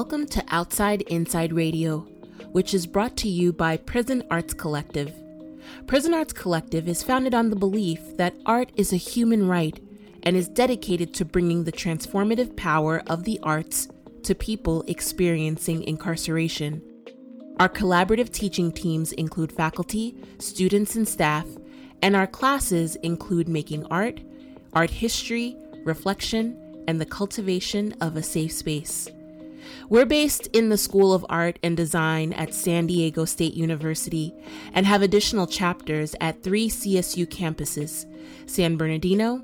Welcome to Outside Inside Radio, which is brought to you by Prison Arts Collective. Prison Arts Collective is founded on the belief that art is a human right and is dedicated to bringing the transformative power of the arts to people experiencing incarceration. Our collaborative teaching teams include faculty, students, and staff, and our classes include making art, art history, reflection, and the cultivation of a safe space. We're based in the School of Art and Design at San Diego State University and have additional chapters at three CSU campuses San Bernardino,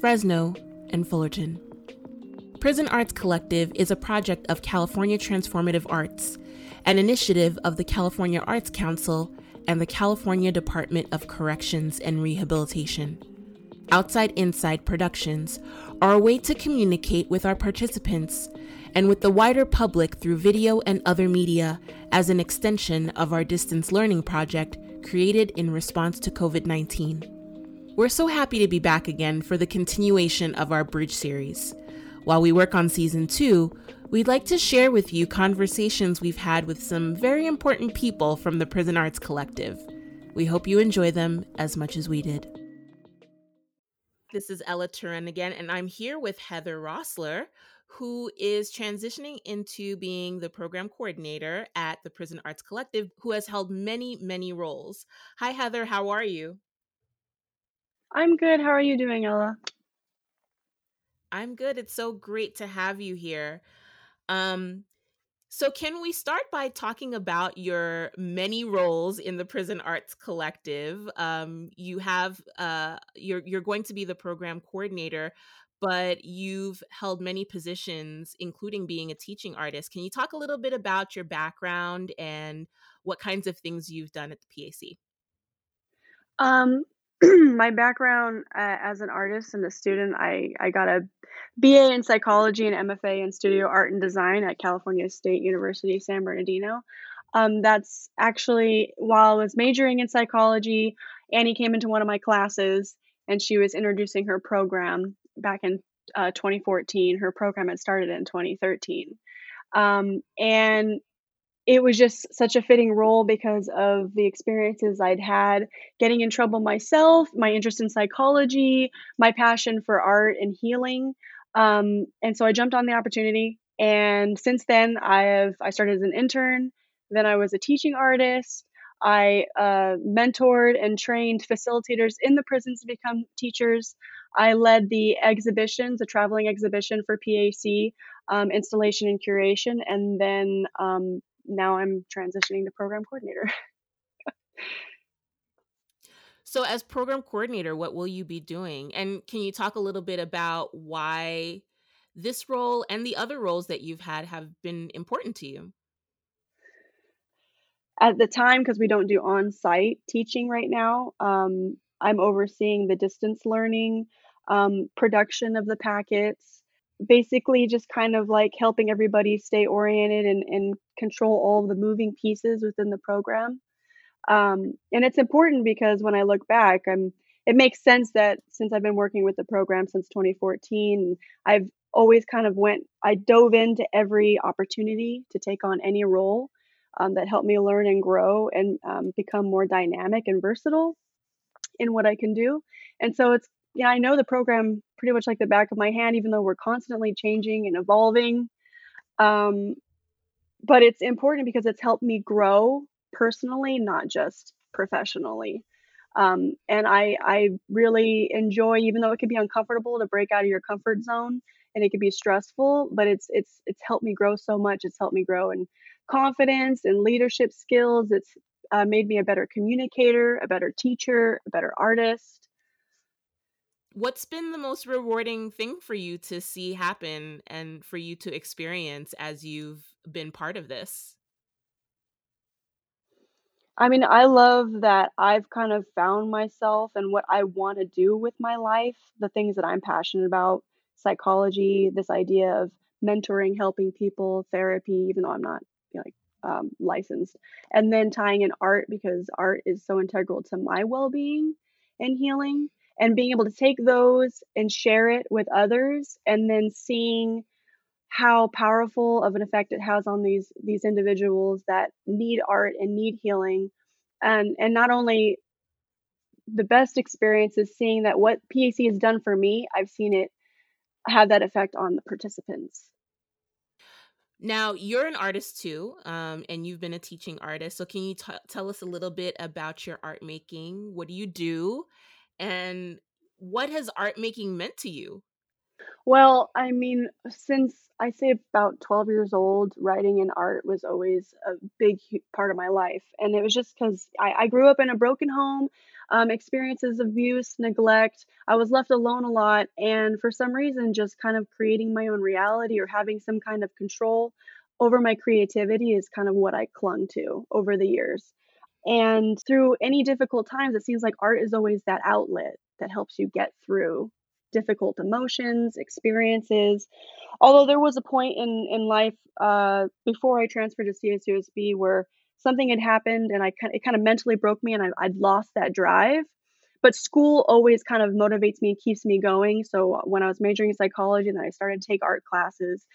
Fresno, and Fullerton. Prison Arts Collective is a project of California Transformative Arts, an initiative of the California Arts Council and the California Department of Corrections and Rehabilitation. Outside Inside Productions are a way to communicate with our participants and with the wider public through video and other media as an extension of our distance learning project created in response to COVID 19. We're so happy to be back again for the continuation of our Bridge series. While we work on season two, we'd like to share with you conversations we've had with some very important people from the Prison Arts Collective. We hope you enjoy them as much as we did. This is Ella Turenne again, and I'm here with Heather Rossler, who is transitioning into being the program coordinator at the Prison Arts Collective, who has held many, many roles. Hi, Heather. How are you? I'm good. How are you doing, Ella? I'm good. It's so great to have you here. Um, so, can we start by talking about your many roles in the Prison Arts Collective? Um, you have uh, you're you're going to be the program coordinator, but you've held many positions, including being a teaching artist. Can you talk a little bit about your background and what kinds of things you've done at the PAC? Um, my background uh, as an artist and a student, I, I got a BA in psychology and MFA in studio art and design at California State University, San Bernardino. Um, that's actually while I was majoring in psychology, Annie came into one of my classes and she was introducing her program back in uh, 2014. Her program had started in 2013. Um, and it was just such a fitting role because of the experiences I'd had getting in trouble myself, my interest in psychology, my passion for art and healing. Um, and so I jumped on the opportunity. And since then, I have I started as an intern. Then I was a teaching artist. I uh, mentored and trained facilitators in the prisons to become teachers. I led the exhibitions, a traveling exhibition for PAC, um, installation and curation, and then um, now I'm transitioning to program coordinator. so, as program coordinator, what will you be doing? And can you talk a little bit about why this role and the other roles that you've had have been important to you? At the time, because we don't do on site teaching right now, um, I'm overseeing the distance learning um, production of the packets, basically just kind of like helping everybody stay oriented and, and control all the moving pieces within the program. Um, and it's important because when I look back, I'm it makes sense that since I've been working with the program since 2014, I've always kind of went I dove into every opportunity to take on any role um, that helped me learn and grow and um, become more dynamic and versatile in what I can do. And so it's yeah, I know the program pretty much like the back of my hand, even though we're constantly changing and evolving. Um, but it's important because it's helped me grow personally, not just professionally. Um, and I, I really enjoy, even though it can be uncomfortable to break out of your comfort zone and it can be stressful, but it's it's it's helped me grow so much. It's helped me grow in confidence and leadership skills. It's uh, made me a better communicator, a better teacher, a better artist what's been the most rewarding thing for you to see happen and for you to experience as you've been part of this? I mean, I love that I've kind of found myself and what I want to do with my life, the things that I'm passionate about, psychology, this idea of mentoring, helping people, therapy, even though I'm not you know, like um, licensed, and then tying in art because art is so integral to my well-being and healing and being able to take those and share it with others and then seeing how powerful of an effect it has on these these individuals that need art and need healing and and not only the best experience is seeing that what PAC has done for me, I've seen it have that effect on the participants. Now, you're an artist too, um, and you've been a teaching artist. So, can you t- tell us a little bit about your art making? What do you do? And what has art making meant to you? Well, I mean, since I say about 12 years old, writing and art was always a big part of my life. And it was just because I, I grew up in a broken home, um, experiences of abuse, neglect. I was left alone a lot. And for some reason, just kind of creating my own reality or having some kind of control over my creativity is kind of what I clung to over the years. And through any difficult times, it seems like art is always that outlet that helps you get through difficult emotions, experiences. Although there was a point in in life uh, before I transferred to CSUSB where something had happened and I kind it kind of mentally broke me and I, I'd lost that drive. But school always kind of motivates me and keeps me going. So when I was majoring in psychology and then I started to take art classes,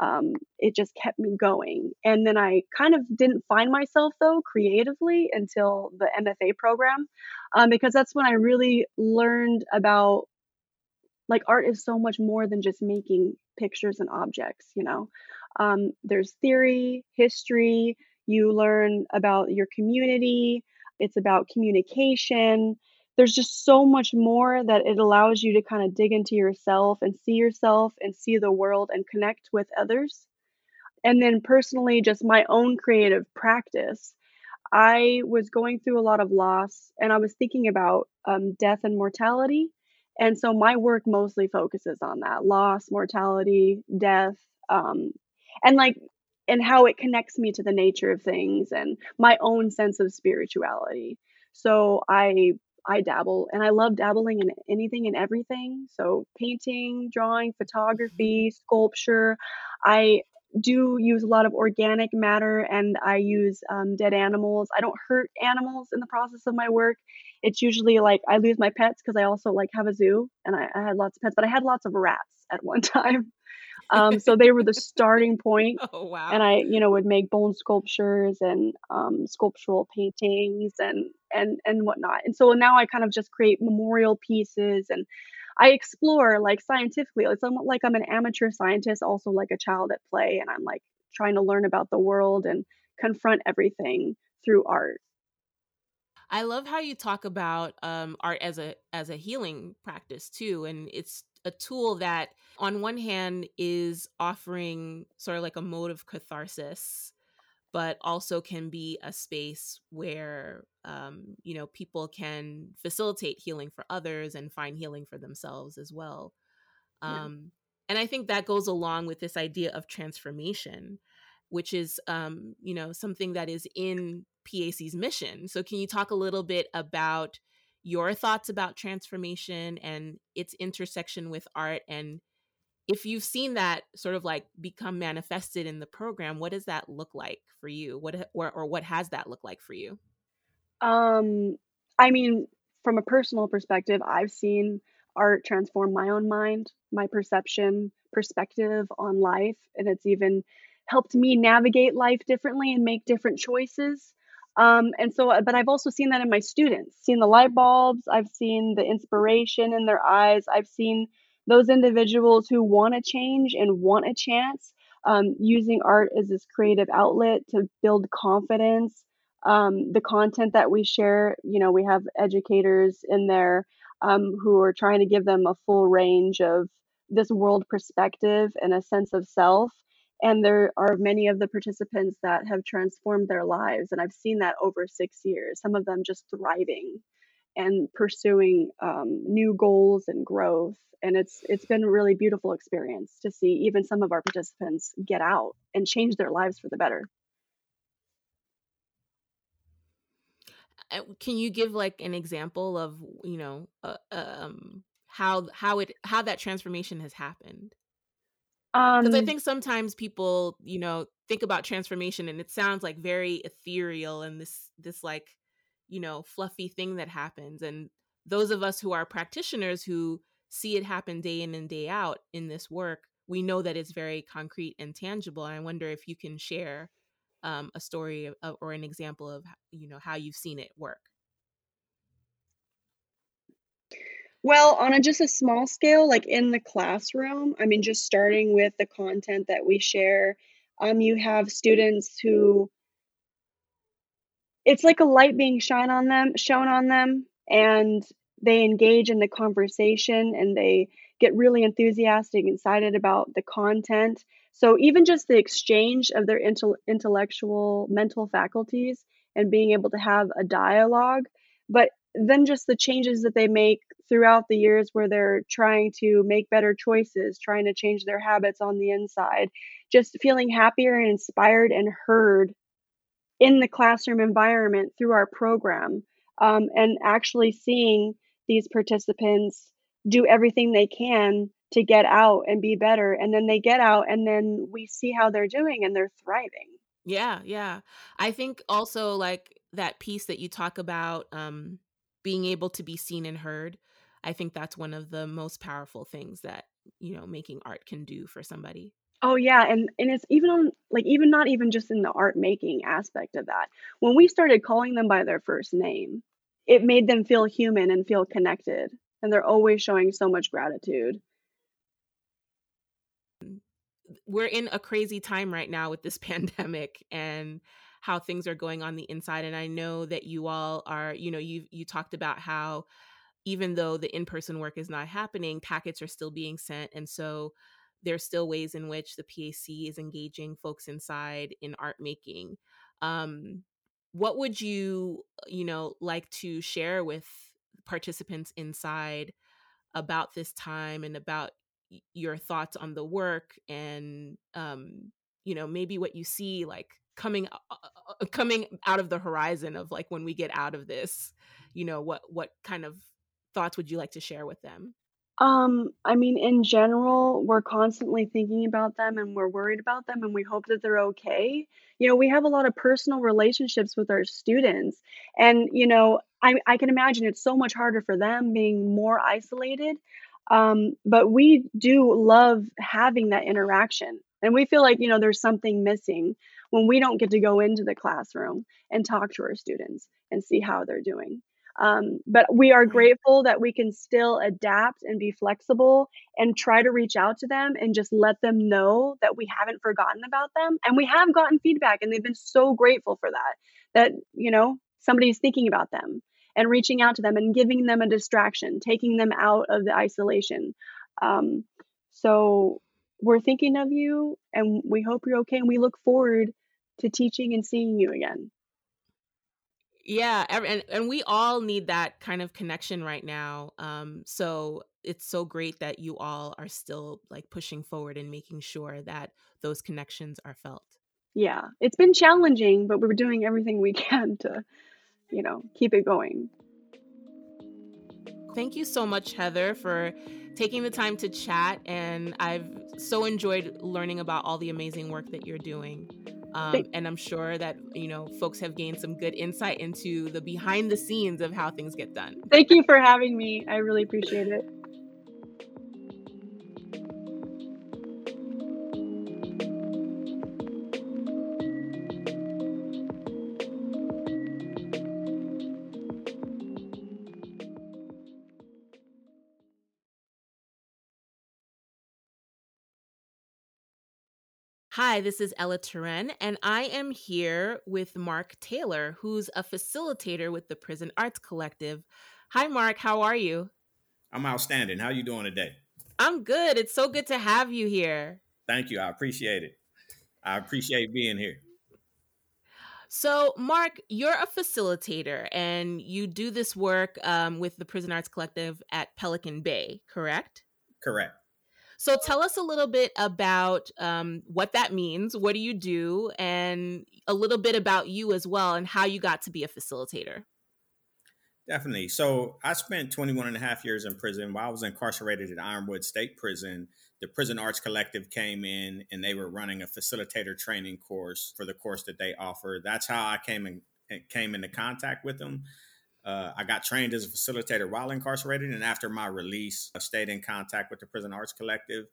um, it just kept me going. And then I kind of didn't find myself though creatively until the MFA program, um, because that's when I really learned about like art is so much more than just making pictures and objects, you know. Um, there's theory, history, you learn about your community, it's about communication. There's just so much more that it allows you to kind of dig into yourself and see yourself and see the world and connect with others. And then personally, just my own creative practice. I was going through a lot of loss and I was thinking about um, death and mortality. And so my work mostly focuses on that loss, mortality, death, um, and like, and how it connects me to the nature of things and my own sense of spirituality. So I I dabble and I love dabbling in anything and everything. So painting, drawing, photography, sculpture. I do use a lot of organic matter and I use um, dead animals. I don't hurt animals in the process of my work. It's usually like I lose my pets because I also like have a zoo and I, I had lots of pets, but I had lots of rats at one time. Um, so they were the starting point, Oh, and. I, you know, would make bone sculptures and um, sculptural paintings and and and whatnot. And so now I kind of just create memorial pieces and I explore like scientifically. It's almost like I'm an amateur scientist, also like a child at play, and I'm like trying to learn about the world and confront everything through art. I love how you talk about um, art as a as a healing practice too, and it's a tool that, on one hand, is offering sort of like a mode of catharsis, but also can be a space where um, you know people can facilitate healing for others and find healing for themselves as well. Yeah. Um, and I think that goes along with this idea of transformation, which is, um, you know, something that is in PAC's mission. So, can you talk a little bit about your thoughts about transformation and its intersection with art? And if you've seen that sort of like become manifested in the program, what does that look like for you? What or, or what has that looked like for you? Um, I mean, from a personal perspective, I've seen art transform my own mind, my perception, perspective on life, and it's even helped me navigate life differently and make different choices. Um, and so, but I've also seen that in my students, seen the light bulbs, I've seen the inspiration in their eyes, I've seen those individuals who want to change and want a chance, um, using art as this creative outlet to build confidence um, the content that we share, you know, we have educators in there um, who are trying to give them a full range of this world perspective and a sense of self. And there are many of the participants that have transformed their lives. And I've seen that over six years, some of them just thriving and pursuing um, new goals and growth. And it's it's been a really beautiful experience to see even some of our participants get out and change their lives for the better. Uh, Can you give like an example of you know uh, um, how how it how that transformation has happened? Because I Um, think sometimes people, you know, think about transformation and it sounds like very ethereal and this this like, you know, fluffy thing that happens. And those of us who are practitioners who see it happen day in and day out in this work, we know that it's very concrete and tangible. And I wonder if you can share um, a story of, or an example of you know how you've seen it work. Well, on a just a small scale, like in the classroom, I mean, just starting with the content that we share, um, you have students who it's like a light being shine on them, shown on them, and they engage in the conversation and they get really enthusiastic, excited about the content. So even just the exchange of their intel- intellectual, mental faculties and being able to have a dialogue, but then just the changes that they make throughout the years where they're trying to make better choices, trying to change their habits on the inside, just feeling happier and inspired and heard in the classroom environment through our program, um, and actually seeing these participants do everything they can to get out and be better. And then they get out, and then we see how they're doing and they're thriving. Yeah, yeah. I think also like that piece that you talk about um being able to be seen and heard. I think that's one of the most powerful things that, you know, making art can do for somebody. Oh yeah, and and it's even on like even not even just in the art making aspect of that. When we started calling them by their first name, it made them feel human and feel connected, and they're always showing so much gratitude. Mm, we're in a crazy time right now with this pandemic and how things are going on the inside and I know that you all are, you know, you you talked about how even though the in-person work is not happening, packets are still being sent and so there's still ways in which the PAC is engaging folks inside in art making. Um, what would you, you know, like to share with participants inside about this time and about your thoughts on the work and um, you know maybe what you see like coming uh, uh, coming out of the horizon of like when we get out of this you know what what kind of thoughts would you like to share with them um, I mean, in general, we're constantly thinking about them and we're worried about them and we hope that they're okay. You know, we have a lot of personal relationships with our students. And, you know, I, I can imagine it's so much harder for them being more isolated. Um, but we do love having that interaction. And we feel like, you know, there's something missing when we don't get to go into the classroom and talk to our students and see how they're doing. Um, but we are grateful that we can still adapt and be flexible and try to reach out to them and just let them know that we haven't forgotten about them. And we have gotten feedback and they've been so grateful for that, that, you know, somebody's thinking about them and reaching out to them and giving them a distraction, taking them out of the isolation. Um, so we're thinking of you and we hope you're okay. And we look forward to teaching and seeing you again yeah and, and we all need that kind of connection right now um so it's so great that you all are still like pushing forward and making sure that those connections are felt. Yeah it's been challenging but we're doing everything we can to you know keep it going. Thank you so much heather for taking the time to chat and i've so enjoyed learning about all the amazing work that you're doing um, and I'm sure that, you know, folks have gained some good insight into the behind the scenes of how things get done. Thank you for having me. I really appreciate it. Hi, this is Ella Turenne, and I am here with Mark Taylor, who's a facilitator with the Prison Arts Collective. Hi, Mark. How are you? I'm outstanding. How are you doing today? I'm good. It's so good to have you here. Thank you. I appreciate it. I appreciate being here. So, Mark, you're a facilitator and you do this work um, with the Prison Arts Collective at Pelican Bay, correct? Correct. So tell us a little bit about um, what that means. What do you do? And a little bit about you as well and how you got to be a facilitator. Definitely. So I spent 21 and a half years in prison. While I was incarcerated at Ironwood State Prison, the Prison Arts Collective came in and they were running a facilitator training course for the course that they offer. That's how I came in came into contact with them. Uh, I got trained as a facilitator while incarcerated, and after my release, I stayed in contact with the Prison Arts Collective.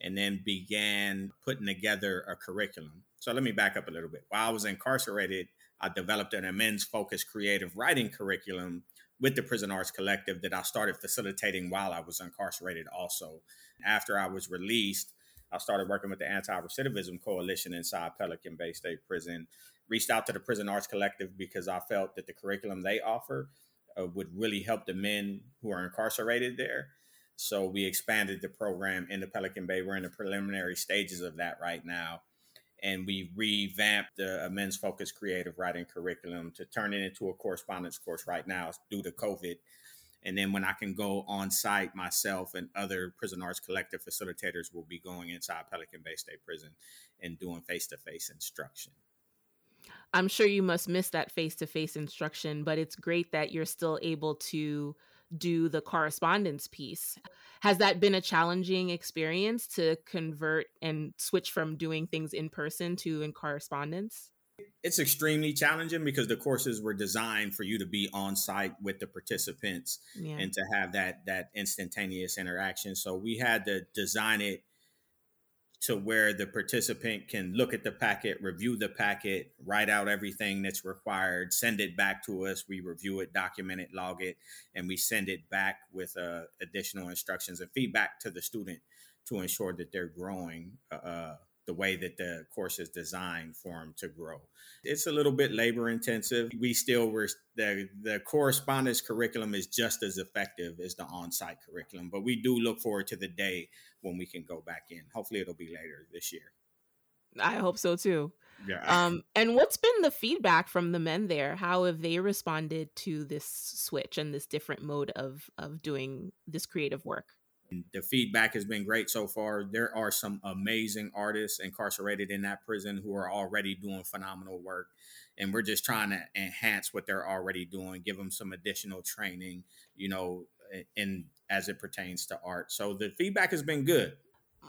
and then began putting together a curriculum. So let me back up a little bit. While I was incarcerated, I developed an men's focused creative writing curriculum with the Prison Arts Collective that I started facilitating while I was incarcerated also. After I was released, I started working with the Anti Recidivism Coalition inside Pelican Bay State Prison. Reached out to the Prison Arts Collective because I felt that the curriculum they offer uh, would really help the men who are incarcerated there. So we expanded the program into Pelican Bay. We're in the preliminary stages of that right now and we revamped the men's focused creative writing curriculum to turn it into a correspondence course right now due to COVID. And then when I can go on site myself and other prison arts collective facilitators will be going inside Pelican Bay State Prison and doing face to face instruction. I'm sure you must miss that face to face instruction, but it's great that you're still able to do the correspondence piece. Has that been a challenging experience to convert and switch from doing things in person to in correspondence? It's extremely challenging because the courses were designed for you to be on site with the participants yeah. and to have that that instantaneous interaction. So we had to design it to where the participant can look at the packet, review the packet, write out everything that's required, send it back to us. We review it, document it, log it, and we send it back with uh, additional instructions and feedback to the student to ensure that they're growing uh, uh the way that the course is designed for them to grow. It's a little bit labor intensive. We still were the the correspondence curriculum is just as effective as the on-site curriculum, but we do look forward to the day when we can go back in. Hopefully it'll be later this year. I hope so too. Yeah. Um, and what's been the feedback from the men there? How have they responded to this switch and this different mode of of doing this creative work? The feedback has been great so far. There are some amazing artists incarcerated in that prison who are already doing phenomenal work. And we're just trying to enhance what they're already doing, give them some additional training, you know, in as it pertains to art. So the feedback has been good.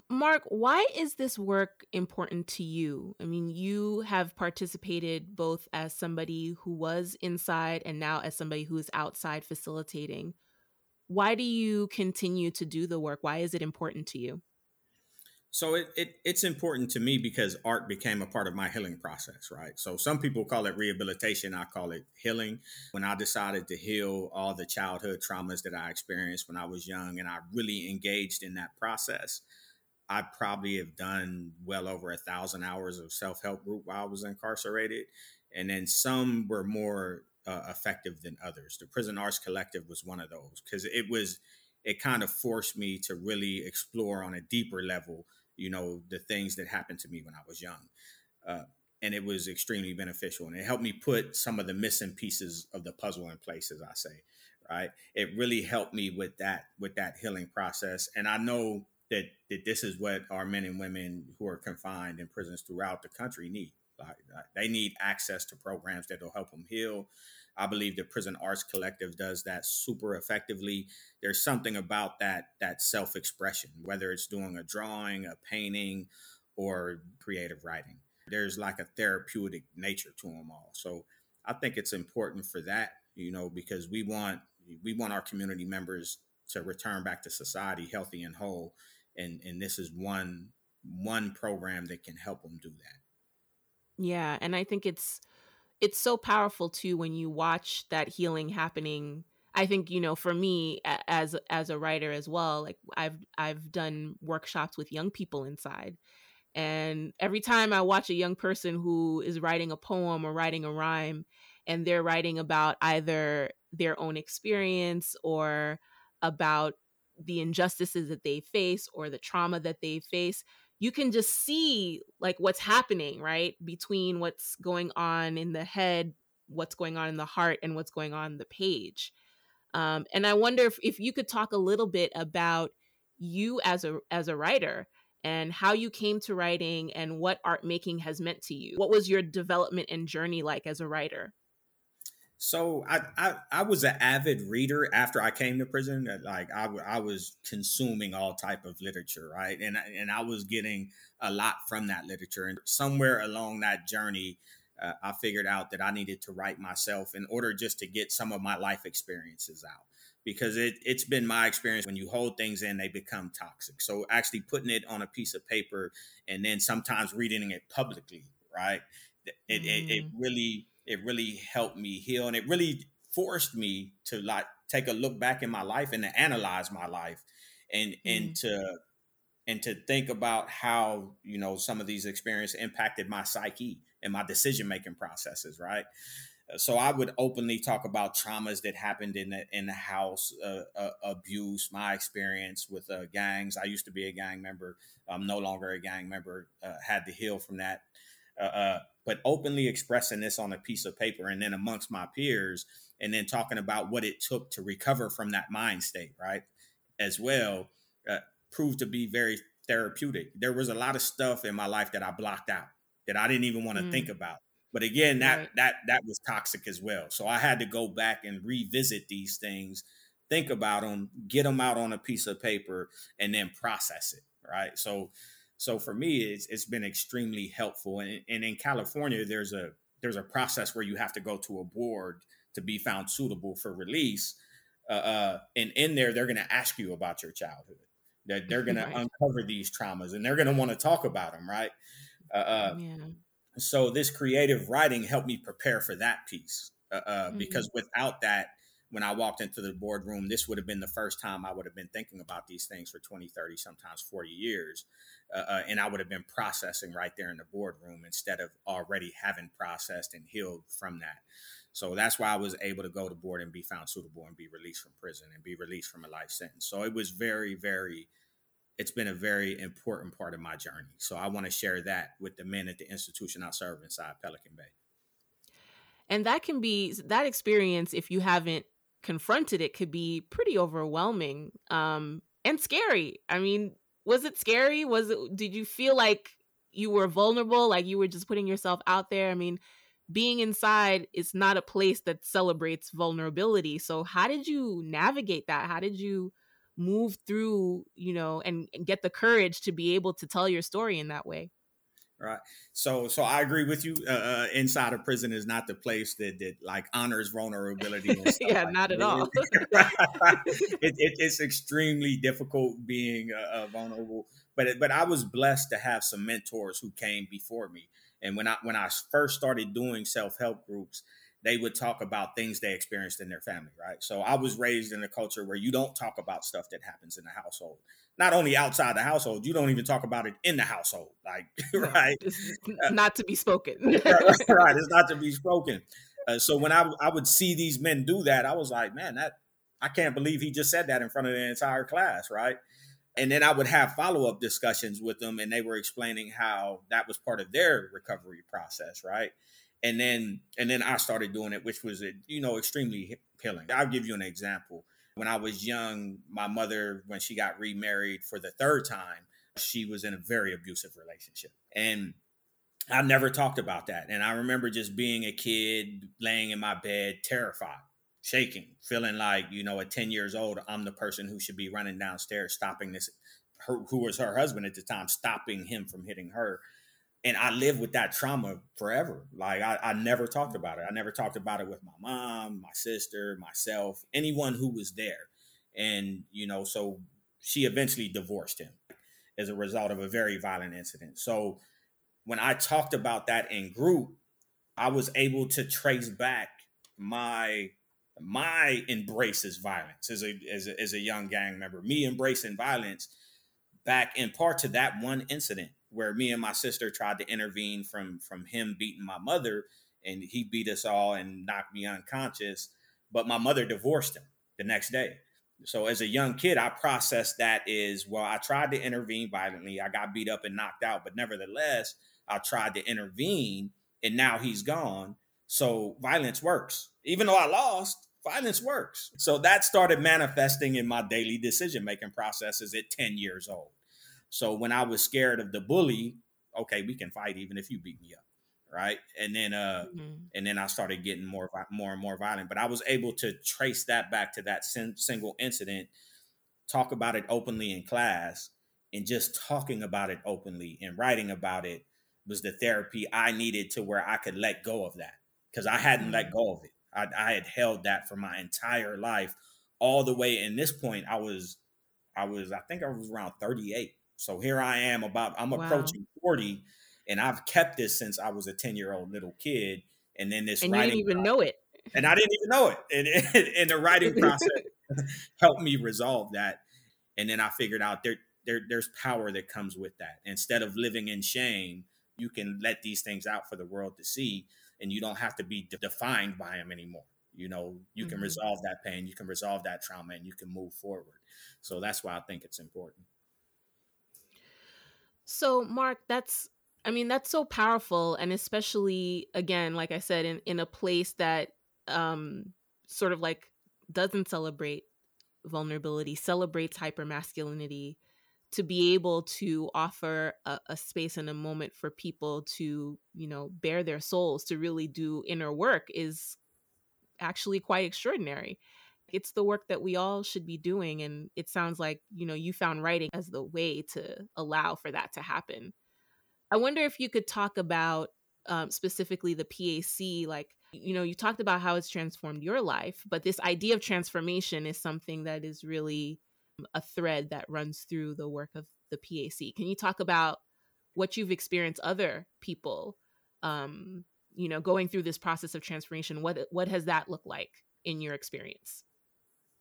Mark, why is this work important to you? I mean, you have participated both as somebody who was inside and now as somebody who is outside facilitating why do you continue to do the work? Why is it important to you? So it, it it's important to me because art became a part of my healing process, right? So some people call it rehabilitation, I call it healing. When I decided to heal all the childhood traumas that I experienced when I was young and I really engaged in that process, I probably have done well over a thousand hours of self-help group while I was incarcerated. And then some were more uh, effective than others. The Prison Arts Collective was one of those because it was it kind of forced me to really explore on a deeper level, you know, the things that happened to me when I was young. Uh, and it was extremely beneficial and it helped me put some of the missing pieces of the puzzle in place as i say right it really helped me with that with that healing process and i know that that this is what our men and women who are confined in prisons throughout the country need they need access to programs that will help them heal. I believe the Prison Arts Collective does that super effectively. There's something about that that self-expression, whether it's doing a drawing, a painting, or creative writing. There's like a therapeutic nature to them all. So I think it's important for that, you know, because we want we want our community members to return back to society healthy and whole, and and this is one one program that can help them do that. Yeah, and I think it's it's so powerful too when you watch that healing happening. I think you know, for me as as a writer as well, like I've I've done workshops with young people inside. And every time I watch a young person who is writing a poem or writing a rhyme and they're writing about either their own experience or about the injustices that they face or the trauma that they face, you can just see like what's happening right between what's going on in the head what's going on in the heart and what's going on the page. Um, and i wonder if, if you could talk a little bit about you as a as a writer and how you came to writing and what art making has meant to you. What was your development and journey like as a writer so I, I, I was an avid reader after I came to prison. Like I, I was consuming all type of literature, right? And and I was getting a lot from that literature. And somewhere along that journey, uh, I figured out that I needed to write myself in order just to get some of my life experiences out. because it, it's been my experience when you hold things in, they become toxic. So actually putting it on a piece of paper and then sometimes reading it publicly, right? It, mm. it, it really it really helped me heal and it really forced me to like take a look back in my life and to analyze my life and mm. and to and to think about how you know some of these experiences impacted my psyche and my decision making processes right so I would openly talk about traumas that happened in the in the house, uh, uh, abuse, my experience with uh, gangs. I used to be a gang member. I'm no longer a gang member. Uh, had to heal from that. Uh, uh, but openly expressing this on a piece of paper and then amongst my peers, and then talking about what it took to recover from that mind state, right? As well, proved to be very therapeutic. There was a lot of stuff in my life that I blocked out that I didn't even want to mm. think about but again, that right. that that was toxic as well. So I had to go back and revisit these things, think about them, get them out on a piece of paper, and then process it. Right. So so for me, it's it's been extremely helpful. And, and in California, there's a there's a process where you have to go to a board to be found suitable for release. Uh, uh, and in there, they're going to ask you about your childhood. That they're, they're going right. to uncover these traumas, and they're going to want to talk about them. Right. Uh, uh yeah so this creative writing helped me prepare for that piece uh, uh, mm-hmm. because without that when i walked into the boardroom this would have been the first time i would have been thinking about these things for 20 30 sometimes 40 years uh, and i would have been processing right there in the boardroom instead of already having processed and healed from that so that's why i was able to go to board and be found suitable and be released from prison and be released from a life sentence so it was very very it's been a very important part of my journey. So I want to share that with the men at the institution I serve inside Pelican Bay. And that can be that experience if you haven't confronted it could be pretty overwhelming um and scary. I mean, was it scary? Was it did you feel like you were vulnerable, like you were just putting yourself out there? I mean, being inside is not a place that celebrates vulnerability. So how did you navigate that? How did you move through you know and, and get the courage to be able to tell your story in that way right so so i agree with you uh, uh, inside of prison is not the place that that like honors vulnerability yeah like not that. at all it, it, it's extremely difficult being uh, uh, vulnerable but it, but i was blessed to have some mentors who came before me and when i when i first started doing self-help groups they would talk about things they experienced in their family, right? So I was raised in a culture where you don't talk about stuff that happens in the household. Not only outside the household, you don't even talk about it in the household, like right? It's not to be spoken. right, it's not to be spoken. Uh, so when I I would see these men do that, I was like, man, that I can't believe he just said that in front of the entire class, right? And then I would have follow up discussions with them, and they were explaining how that was part of their recovery process, right? and then and then I started doing it, which was you know extremely healing. I'll give you an example. When I was young, my mother, when she got remarried for the third time, she was in a very abusive relationship, and I never talked about that. And I remember just being a kid, laying in my bed, terrified, shaking, feeling like you know, at ten years old, I'm the person who should be running downstairs, stopping this. Her, who was her husband at the time, stopping him from hitting her and I lived with that trauma forever. Like I, I never talked about it. I never talked about it with my mom, my sister, myself, anyone who was there. And, you know, so she eventually divorced him as a result of a very violent incident. So when I talked about that in group, I was able to trace back my my embraces violence as a, as a as a young gang member, me embracing violence back in part to that one incident where me and my sister tried to intervene from from him beating my mother and he beat us all and knocked me unconscious but my mother divorced him the next day. So as a young kid i processed that is well i tried to intervene violently. I got beat up and knocked out but nevertheless i tried to intervene and now he's gone. So violence works. Even though i lost violence works. So that started manifesting in my daily decision making processes at 10 years old so when I was scared of the bully, okay, we can fight even if you beat me up, right? And then uh mm-hmm. and then I started getting more more and more violent, but I was able to trace that back to that sin- single incident, talk about it openly in class, and just talking about it openly and writing about it was the therapy I needed to where I could let go of that because I hadn't mm-hmm. let go of it. I, I had held that for my entire life all the way in this point I was I was I think I was around 38. So here I am about I'm wow. approaching 40 and I've kept this since I was a 10 year old little kid. And then this and you didn't even process, know it. And I didn't even know it. And, and, and the writing process helped me resolve that. And then I figured out there, there there's power that comes with that. Instead of living in shame, you can let these things out for the world to see, and you don't have to be defined by them anymore. You know, you mm-hmm. can resolve that pain, you can resolve that trauma, and you can move forward. So that's why I think it's important. So, Mark, that's I mean, that's so powerful. And especially, again, like I said, in, in a place that um, sort of like doesn't celebrate vulnerability, celebrates hypermasculinity, to be able to offer a, a, space and a moment for people to, you know, bare their souls, to really do inner work is actually quite extraordinary. It's the work that we all should be doing. And it sounds like, you know, you found writing as the way to allow for that to happen. I wonder if you could talk about um, specifically the PAC, like, you know, you talked about how it's transformed your life, but this idea of transformation is something that is really a thread that runs through the work of the PAC. Can you talk about what you've experienced other people, um, you know, going through this process of transformation? What what has that looked like in your experience?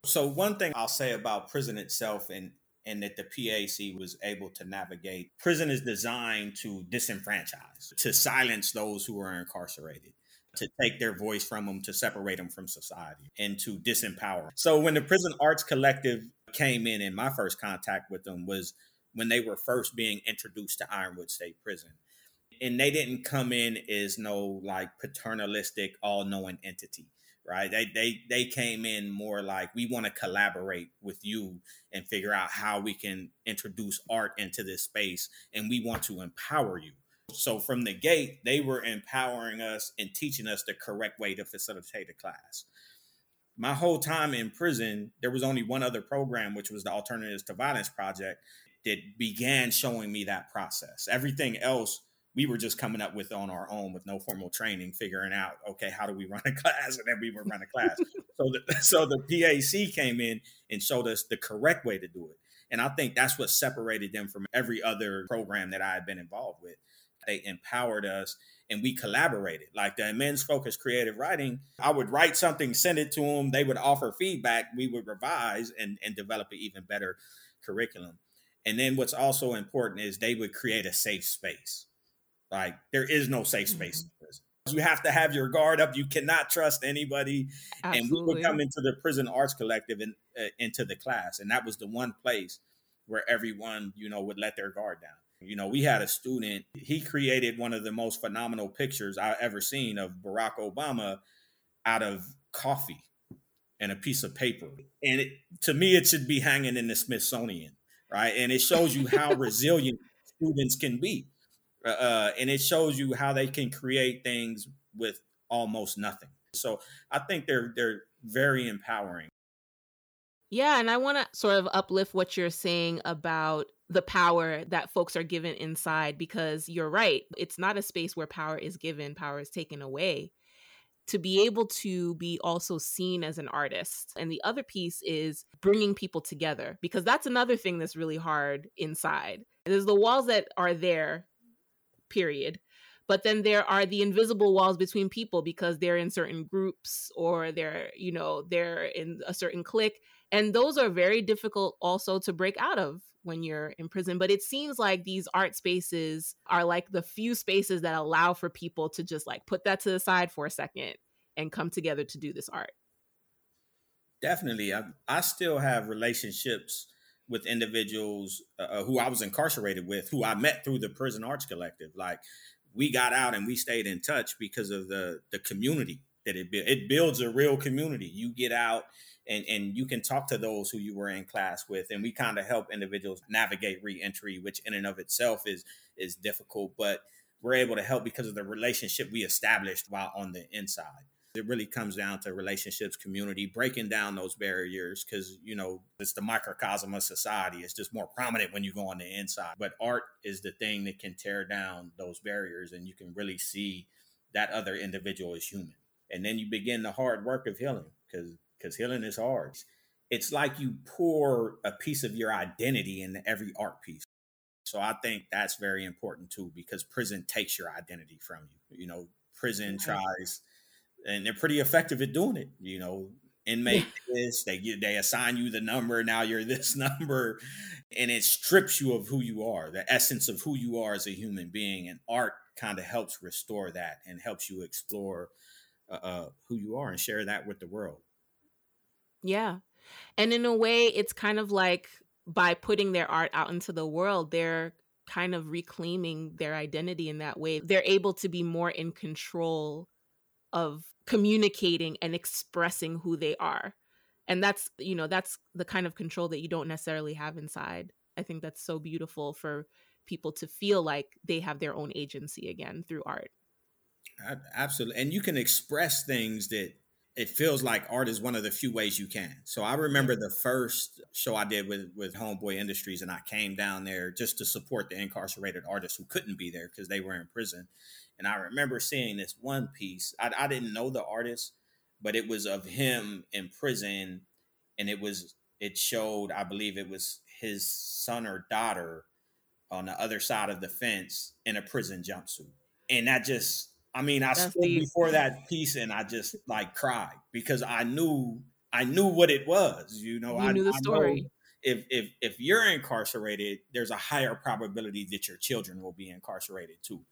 So one thing I'll say about prison itself and and that the PAC was able to navigate. Prison is designed to disenfranchise, to silence those who are incarcerated, to take their voice from them, to separate them from society, and to disempower. So when the Prison Arts Collective came in, and my first contact with them was when they were first being introduced to Ironwood State Prison. And they didn't come in as no like paternalistic, all knowing entity right? They they they came in more like we want to collaborate with you and figure out how we can introduce art into this space and we want to empower you. So from the gate, they were empowering us and teaching us the correct way to facilitate a class. My whole time in prison, there was only one other program, which was the Alternatives to Violence Project, that began showing me that process. Everything else we were just coming up with on our own with no formal training, figuring out, okay, how do we run a class? And then we would run a class. so the so the PAC came in and showed us the correct way to do it. And I think that's what separated them from every other program that I had been involved with. They empowered us and we collaborated. Like the men's focus creative writing, I would write something, send it to them, they would offer feedback, we would revise and, and develop an even better curriculum. And then what's also important is they would create a safe space like there is no safe space mm-hmm. You have to have your guard up. You cannot trust anybody. Absolutely. And we would come into the prison arts collective and uh, into the class, and that was the one place where everyone, you know, would let their guard down. You know, we had a student. He created one of the most phenomenal pictures I've ever seen of Barack Obama out of coffee and a piece of paper. And it, to me, it should be hanging in the Smithsonian, right? And it shows you how resilient students can be uh, uh, and it shows you how they can create things with almost nothing. So I think they're they're very empowering. Yeah, and I want to sort of uplift what you're saying about the power that folks are given inside because you're right. It's not a space where power is given, power is taken away. To be able to be also seen as an artist. And the other piece is bringing people together because that's another thing that's really hard inside. There's the walls that are there period. But then there are the invisible walls between people because they're in certain groups or they're you know they're in a certain clique. And those are very difficult also to break out of when you're in prison. But it seems like these art spaces are like the few spaces that allow for people to just like put that to the side for a second and come together to do this art. Definitely. I, I still have relationships with individuals uh, uh, who I was incarcerated with, who I met through the Prison Arts Collective. Like we got out and we stayed in touch because of the the community that it builds. It builds a real community. You get out and and you can talk to those who you were in class with, and we kind of help individuals navigate reentry, which in and of itself is is difficult, but we're able to help because of the relationship we established while on the inside. It really comes down to relationships, community, breaking down those barriers because, you know, it's the microcosm of society. It's just more prominent when you go on the inside. But art is the thing that can tear down those barriers and you can really see that other individual is human. And then you begin the hard work of healing because because healing is hard. it's like you pour a piece of your identity into every art piece. So I think that's very important too, because prison takes your identity from you. You know, prison tries, and they're pretty effective at doing it. You know, inmate this, they they assign you the number. Now you're this number, and it strips you of who you are, the essence of who you are as a human being. And art kind of helps restore that and helps you explore uh, uh, who you are and share that with the world. Yeah, and in a way, it's kind of like by putting their art out into the world, they're kind of reclaiming their identity in that way. They're able to be more in control of communicating and expressing who they are. And that's, you know, that's the kind of control that you don't necessarily have inside. I think that's so beautiful for people to feel like they have their own agency again through art. Absolutely. And you can express things that it feels like art is one of the few ways you can. So I remember the first show I did with with Homeboy Industries, and I came down there just to support the incarcerated artists who couldn't be there because they were in prison. And I remember seeing this one piece. I, I didn't know the artist, but it was of him in prison, and it was it showed, I believe it was his son or daughter on the other side of the fence in a prison jumpsuit, and that just I mean, I That's stood deep. before that piece and I just like cried because I knew I knew what it was. You know, you I knew the story. If if if you're incarcerated, there's a higher probability that your children will be incarcerated too.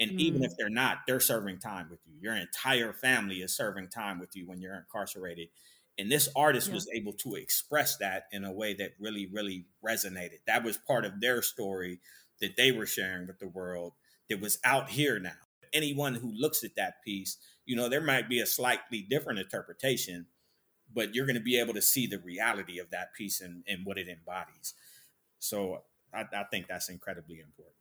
And mm. even if they're not, they're serving time with you. Your entire family is serving time with you when you're incarcerated. And this artist yeah. was able to express that in a way that really, really resonated. That was part of their story that they were sharing with the world that was out here now anyone who looks at that piece, you know, there might be a slightly different interpretation, but you're going to be able to see the reality of that piece and, and what it embodies. So I, I think that's incredibly important.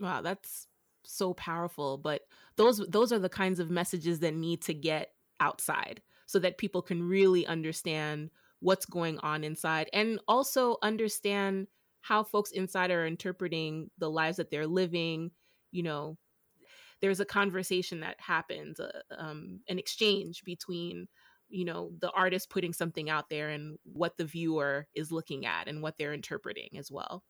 Wow, that's so powerful. But those those are the kinds of messages that need to get outside so that people can really understand what's going on inside and also understand how folks inside are interpreting the lives that they're living you know there's a conversation that happens uh, um, an exchange between you know the artist putting something out there and what the viewer is looking at and what they're interpreting as well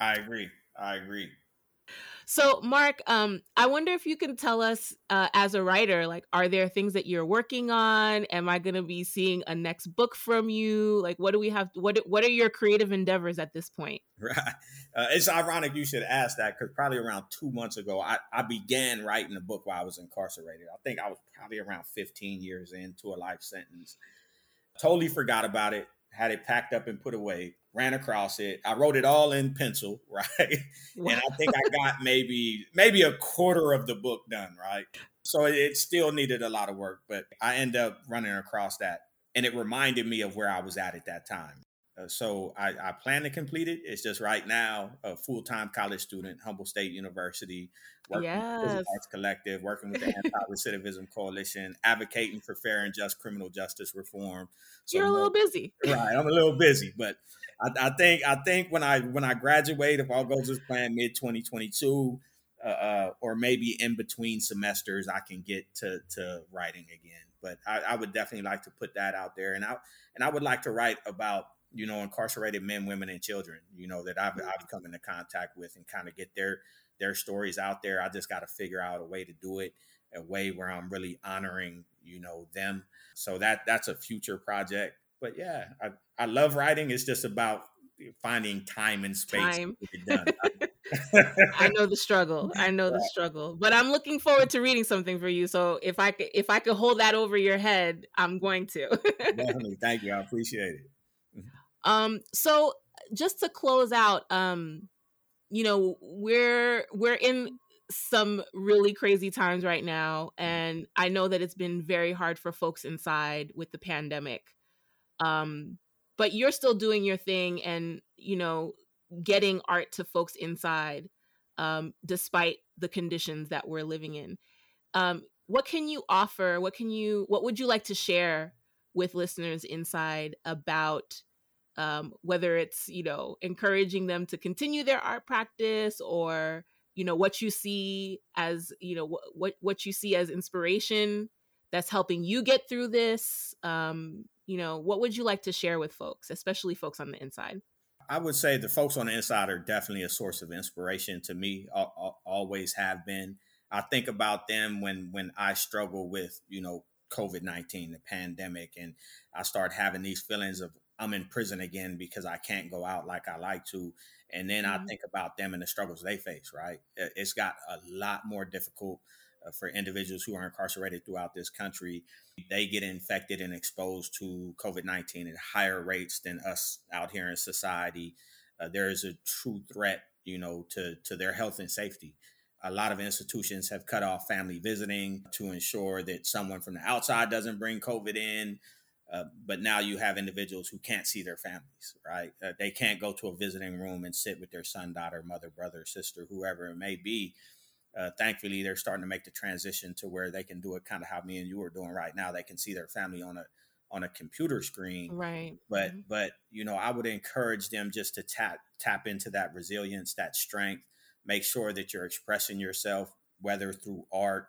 i agree i agree so, Mark, um, I wonder if you can tell us, uh, as a writer, like, are there things that you're working on? Am I going to be seeing a next book from you? Like, what do we have? What What are your creative endeavors at this point? Right. Uh, it's ironic you should ask that because probably around two months ago, I, I began writing a book while I was incarcerated. I think I was probably around 15 years into a life sentence. Totally forgot about it had it packed up and put away, ran across it. I wrote it all in pencil, right? And I think I got maybe maybe a quarter of the book done, right? So it still needed a lot of work, but I end up running across that and it reminded me of where I was at at that time. Uh, so I, I, plan to complete it. It's just right now a full time college student, Humboldt State University, working yes. with Arts Collective, working with the Anti Recidivism Coalition, advocating for fair and just criminal justice reform. So You're a little busy, right? I'm a little busy, but I, I, think I think when I when I graduate, if all goes as planned, mid 2022. Uh, uh, or maybe in between semesters, I can get to to writing again. But I, I would definitely like to put that out there, and I and I would like to write about you know, incarcerated men, women, and children, you know, that I've, I've come into contact with and kind of get their their stories out there. I just got to figure out a way to do it, a way where I'm really honoring, you know, them. So that that's a future project. But yeah, I, I love writing. It's just about finding time and space time. to get done. I know the struggle. I know the struggle. But I'm looking forward to reading something for you. So if I could if I could hold that over your head, I'm going to. Definitely. Thank you. I appreciate it. Um, so just to close out, um, you know, we're we're in some really crazy times right now, and I know that it's been very hard for folks inside with the pandemic. Um, but you're still doing your thing, and you know, getting art to folks inside, um, despite the conditions that we're living in. Um, what can you offer? What can you? What would you like to share with listeners inside about? Um, whether it's you know encouraging them to continue their art practice or you know what you see as you know what what you see as inspiration that's helping you get through this? Um, you know, what would you like to share with folks, especially folks on the inside? I would say the folks on the inside are definitely a source of inspiration to me. Always have been. I think about them when when I struggle with you know COVID nineteen, the pandemic, and I start having these feelings of I'm in prison again because I can't go out like I like to. And then mm-hmm. I think about them and the struggles they face, right? It's got a lot more difficult uh, for individuals who are incarcerated throughout this country. They get infected and exposed to COVID 19 at higher rates than us out here in society. Uh, there is a true threat, you know, to, to their health and safety. A lot of institutions have cut off family visiting to ensure that someone from the outside doesn't bring COVID in. Uh, but now you have individuals who can't see their families, right? Uh, they can't go to a visiting room and sit with their son, daughter, mother, brother, sister, whoever it may be. Uh, thankfully, they're starting to make the transition to where they can do it kind of how me and you are doing right now. They can see their family on a on a computer screen, right? But mm-hmm. but you know, I would encourage them just to tap tap into that resilience, that strength. Make sure that you're expressing yourself, whether through art,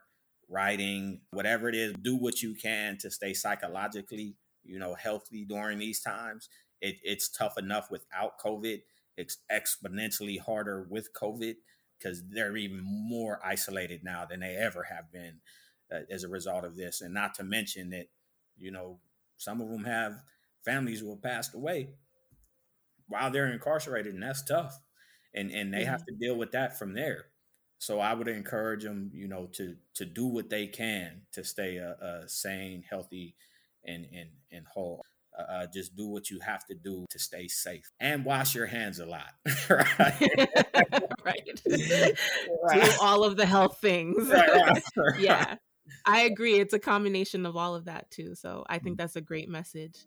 writing, whatever it is. Do what you can to stay psychologically you know, healthy during these times. It, it's tough enough without COVID. It's exponentially harder with COVID because they're even more isolated now than they ever have been uh, as a result of this. And not to mention that, you know, some of them have families who have passed away while they're incarcerated, and that's tough. And and they mm-hmm. have to deal with that from there. So I would encourage them, you know, to to do what they can to stay a, a sane, healthy and and and whole. Uh, uh, just do what you have to do to stay safe and wash your hands a lot. right. right. Do all of the health things. Right, right, yeah. I agree. It's a combination of all of that too. So I think mm-hmm. that's a great message.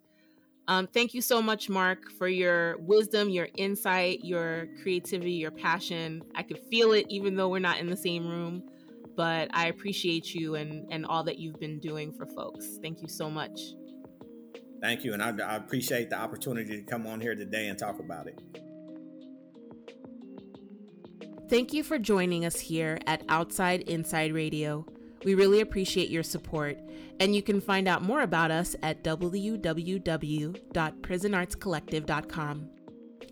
Um, thank you so much, Mark, for your wisdom, your insight, your creativity, your passion. I could feel it even though we're not in the same room but I appreciate you and, and all that you've been doing for folks. Thank you so much. Thank you. And I, I appreciate the opportunity to come on here today and talk about it. Thank you for joining us here at Outside Inside Radio. We really appreciate your support, and you can find out more about us at www.prisonartscollective.com.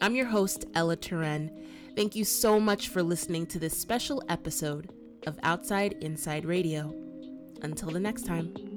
I'm your host, Ella Turenne. Thank you so much for listening to this special episode of Outside Inside Radio. Until the next time.